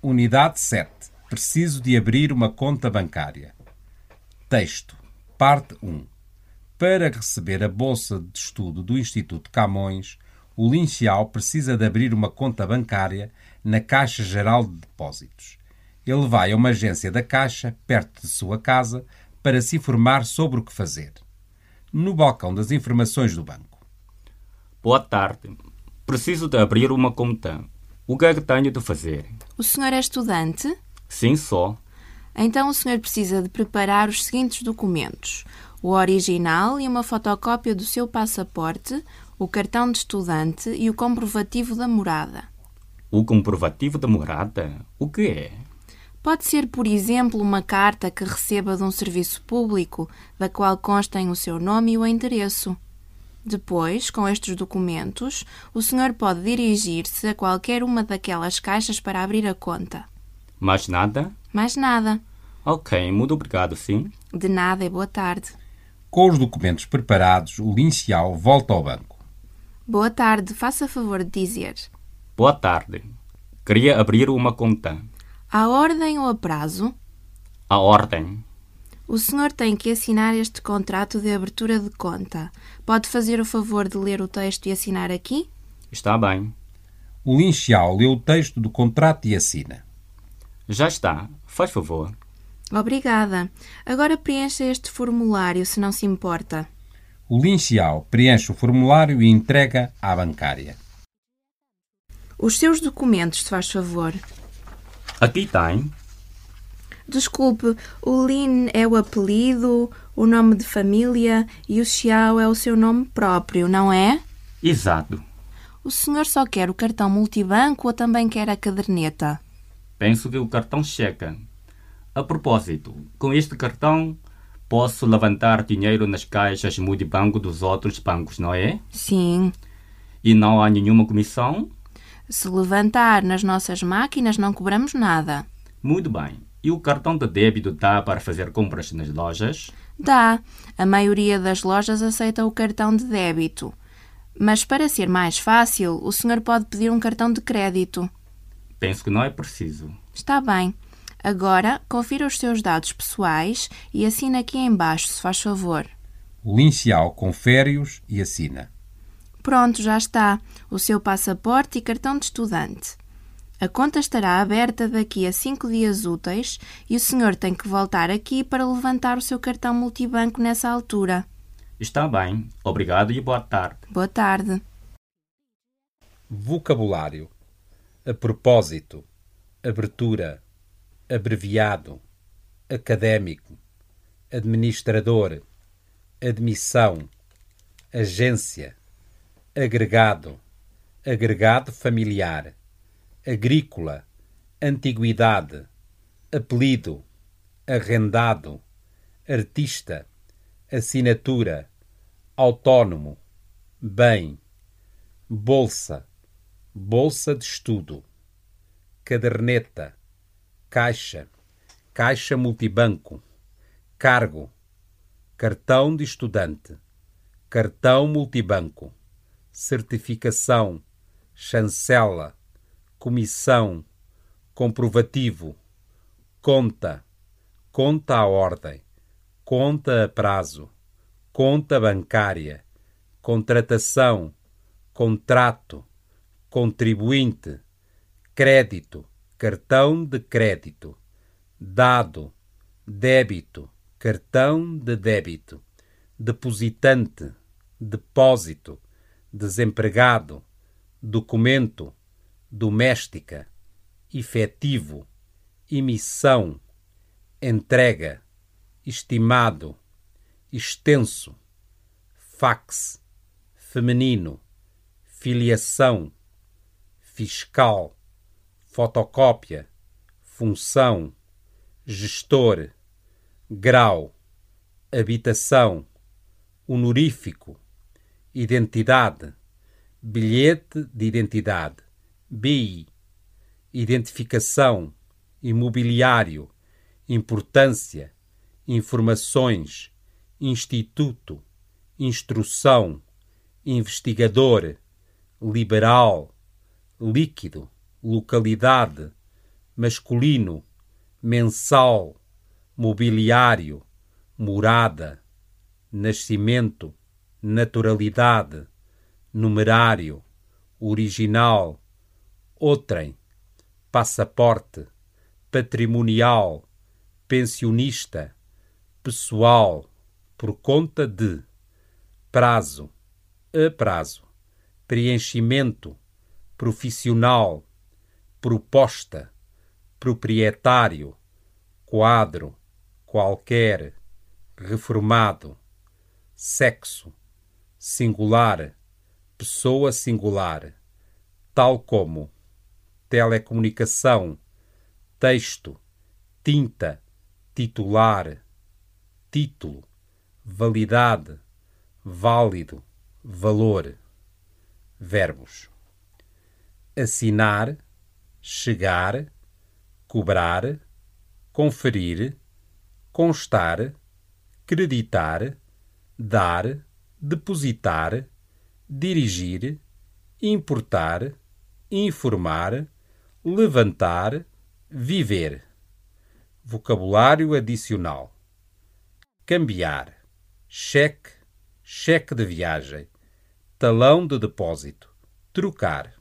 Unidade 7. Preciso de abrir uma conta bancária. Texto. Parte 1. Para receber a bolsa de estudo do Instituto Camões, o Lincial precisa de abrir uma conta bancária na Caixa Geral de Depósitos. Ele vai a uma agência da Caixa, perto de sua casa, para se informar sobre o que fazer. No balcão das informações do banco. Boa tarde. Preciso de abrir uma conta. O que é que tenho de fazer? O senhor é estudante? Sim, só. Então o senhor precisa de preparar os seguintes documentos: o original e uma fotocópia do seu passaporte, o cartão de estudante e o comprovativo da morada. O comprovativo da morada? O que é? Pode ser, por exemplo, uma carta que receba de um serviço público, da qual constem o seu nome e o endereço. Depois, com estes documentos, o senhor pode dirigir-se a qualquer uma daquelas caixas para abrir a conta. Mais nada? Mais nada. Ok, muito obrigado, sim. De nada e boa tarde. Com os documentos preparados, o Lincial volta ao banco. Boa tarde, faça favor de dizer. Boa tarde. Queria abrir uma conta. A ordem ou a prazo? A ordem. O senhor tem que assinar este contrato de abertura de conta. Pode fazer o favor de ler o texto e assinar aqui? Está bem. O Lincial lê o texto do contrato e assina. Já está. Faz favor. Obrigada. Agora preencha este formulário, se não se importa. O Lincial preenche o formulário e entrega à bancária. Os seus documentos, se faz favor. Aqui tem. Desculpe, o Lin é o apelido, o nome de família e o Xiao é o seu nome próprio, não é? Exato. O senhor só quer o cartão multibanco ou também quer a caderneta? Penso que o cartão checa. A propósito, com este cartão posso levantar dinheiro nas caixas multibanco dos outros bancos, não é? Sim. E não há nenhuma comissão? Se levantar nas nossas máquinas, não cobramos nada. Muito bem. E o cartão de débito dá para fazer compras nas lojas? Dá. A maioria das lojas aceita o cartão de débito. Mas para ser mais fácil, o senhor pode pedir um cartão de crédito. Penso que não é preciso. Está bem. Agora, confira os seus dados pessoais e assina aqui embaixo, se faz favor. O Lincial confere-os e assina. Pronto, já está. O seu passaporte e cartão de estudante. A conta estará aberta daqui a cinco dias úteis e o senhor tem que voltar aqui para levantar o seu cartão multibanco nessa altura. Está bem. Obrigado e boa tarde. Boa tarde. Vocabulário: a propósito, abertura, abreviado, académico, administrador, admissão, agência, agregado, agregado familiar, agrícola, antiguidade, apelido, arrendado, artista, assinatura, autónomo, bem, bolsa, bolsa de estudo, caderneta, caixa, caixa multibanco, cargo, cartão de estudante, cartão multibanco, certificação, chancela, comissão, comprovativo, conta, conta à ordem, conta a prazo, conta bancária, contratação, contrato, contribuinte, crédito, cartão de crédito, dado, débito, cartão de débito, depositante, depósito, desempregado, documento, doméstica, efetivo, emissão, entrega, estimado, extenso, fax, feminino, filiação, fiscal, fotocópia, função, gestor, grau, habitação, honorífico, identidade, bilhete de identidade, BI, identificação, imobiliário, importância, informações, instituto, instrução, investigador, liberal, líquido, localidade, masculino, mensal, mobiliário, morada, nascimento, naturalidade, numerário, original, outrem, passaporte, patrimonial, pensionista, pessoal, por conta de, prazo, a prazo, preenchimento, profissional, proposta, proprietário, quadro, qualquer, reformado, sexo, singular, pessoa singular, tal como telecomunicação, texto, tinta, titular, título, validade, válido, valor. Verbos: assinar, chegar, cobrar, conferir, constar, creditar, dar, depositar, dirigir, importar, informar, levantar, viver. Vocabulário adicional: cambiar, cheque, cheque de viagem, talão de depósito, trocar.